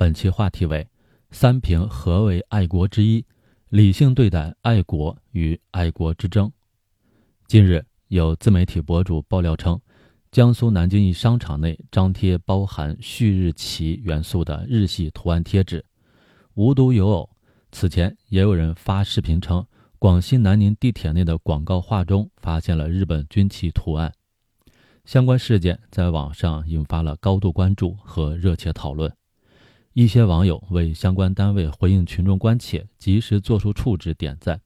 本期话题为“三评何为爱国之一”，理性对待爱国与爱国之争。近日，有自媒体博主爆料称，江苏南京一商场内张贴包含旭日旗元素的日系图案贴纸。无独有偶，此前也有人发视频称，广西南宁地铁内的广告画中发现了日本军旗图案。相关事件在网上引发了高度关注和热切讨论。一些网友为相关单位回应群众关切，及时作出处置点赞，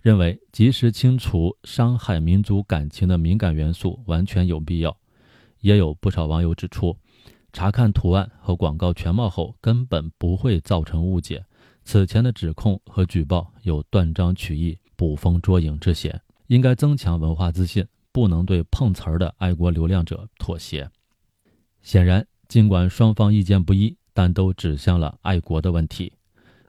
认为及时清除伤害民族感情的敏感元素完全有必要。也有不少网友指出，查看图案和广告全貌后，根本不会造成误解。此前的指控和举报有断章取义、捕风捉影之嫌，应该增强文化自信，不能对碰瓷儿的爱国流量者妥协。显然，尽管双方意见不一。但都指向了爱国的问题，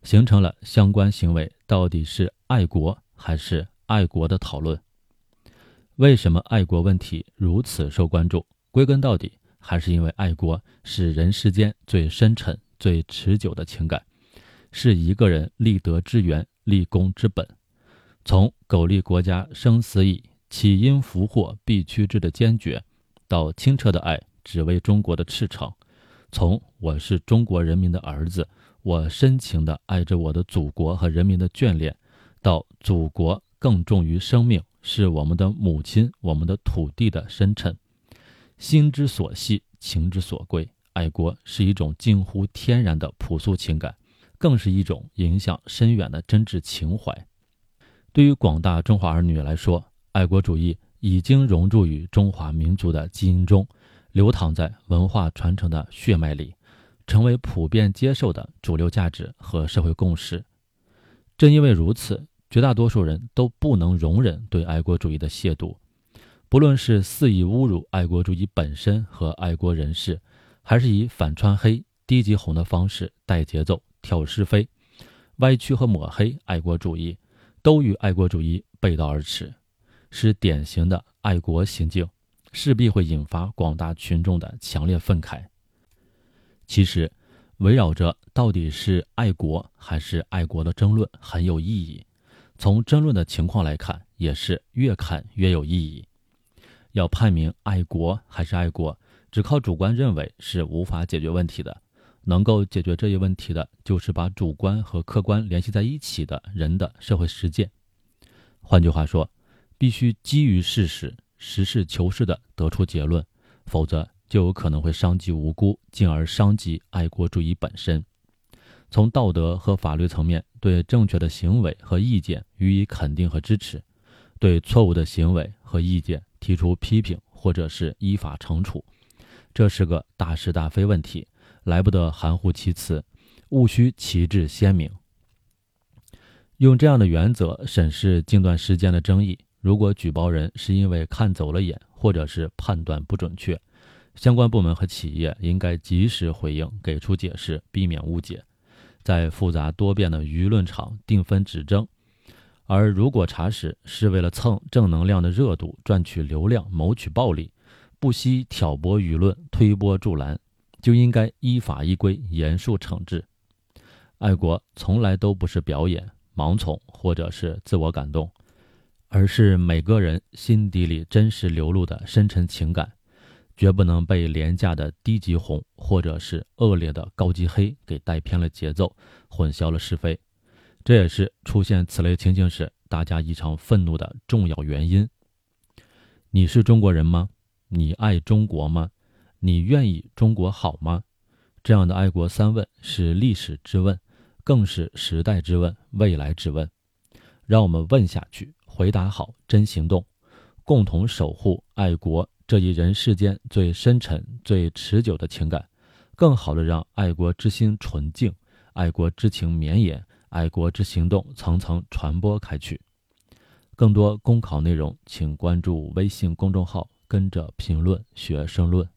形成了相关行为到底是爱国还是爱国的讨论。为什么爱国问题如此受关注？归根到底，还是因为爱国是人世间最深沉、最持久的情感，是一个人立德之源、立功之本。从苟利国家生死以，岂因福祸必趋之的坚决，到清澈的爱，只为中国的赤诚。从我是中国人民的儿子，我深情地爱着我的祖国和人民的眷恋，到祖国更重于生命，是我们的母亲，我们的土地的深沉，心之所系，情之所归。爱国是一种近乎天然的朴素情感，更是一种影响深远的真挚情怀。对于广大中华儿女来说，爱国主义已经融入于中华民族的基因中。流淌在文化传承的血脉里，成为普遍接受的主流价值和社会共识。正因为如此，绝大多数人都不能容忍对爱国主义的亵渎，不论是肆意侮辱爱国主义本身和爱国人士，还是以反穿黑、低级红的方式带节奏、挑是非、歪曲和抹黑爱国主义，都与爱国主义背道而驰，是典型的爱国行径。势必会引发广大群众的强烈愤慨。其实，围绕着到底是爱国还是爱国的争论很有意义。从争论的情况来看，也是越看越有意义。要判明爱国还是爱国，只靠主观认为是无法解决问题的。能够解决这一问题的，就是把主观和客观联系在一起的人的社会实践。换句话说，必须基于事实。实事求是地得出结论，否则就有可能会伤及无辜，进而伤及爱国主义本身。从道德和法律层面，对正确的行为和意见予以肯定和支持，对错误的行为和意见提出批评，或者是依法惩处。这是个大是大非问题，来不得含糊其辞，务须旗帜鲜明。用这样的原则审视近段时间的争议。如果举报人是因为看走了眼，或者是判断不准确，相关部门和企业应该及时回应，给出解释，避免误解，在复杂多变的舆论场定分指正。而如果查实是为了蹭正能量的热度，赚取流量，谋取暴利，不惜挑拨舆论，推波助澜，就应该依法依规严肃惩治。爱国从来都不是表演、盲从或者是自我感动。而是每个人心底里真实流露的深沉情感，绝不能被廉价的低级红或者是恶劣的高级黑给带偏了节奏，混淆了是非。这也是出现此类情形时，大家异常愤怒的重要原因。你是中国人吗？你爱中国吗？你愿意中国好吗？这样的爱国三问是历史之问，更是时代之问、未来之问。让我们问下去。回答好，真行动，共同守护爱国这一人世间最深沉、最持久的情感，更好的让爱国之心纯净，爱国之情绵延，爱国之行动层层传播开去。更多公考内容，请关注微信公众号“跟着评论学申论”。